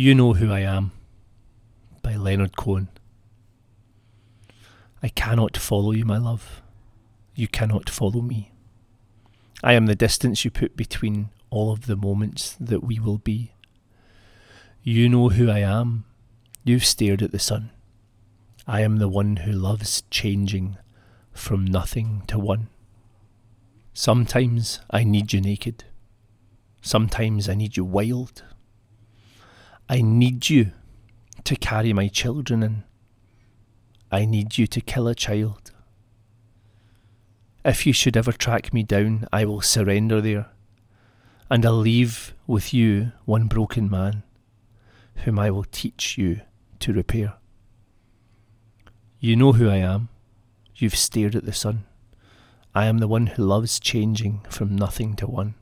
You Know Who I Am by Leonard Cohen. I cannot follow you, my love. You cannot follow me. I am the distance you put between all of the moments that we will be. You know who I am. You've stared at the sun. I am the one who loves changing from nothing to one. Sometimes I need you naked. Sometimes I need you wild. I need you to carry my children in. I need you to kill a child. If you should ever track me down, I will surrender there, and I'll leave with you one broken man, whom I will teach you to repair. You know who I am. You've stared at the sun. I am the one who loves changing from nothing to one.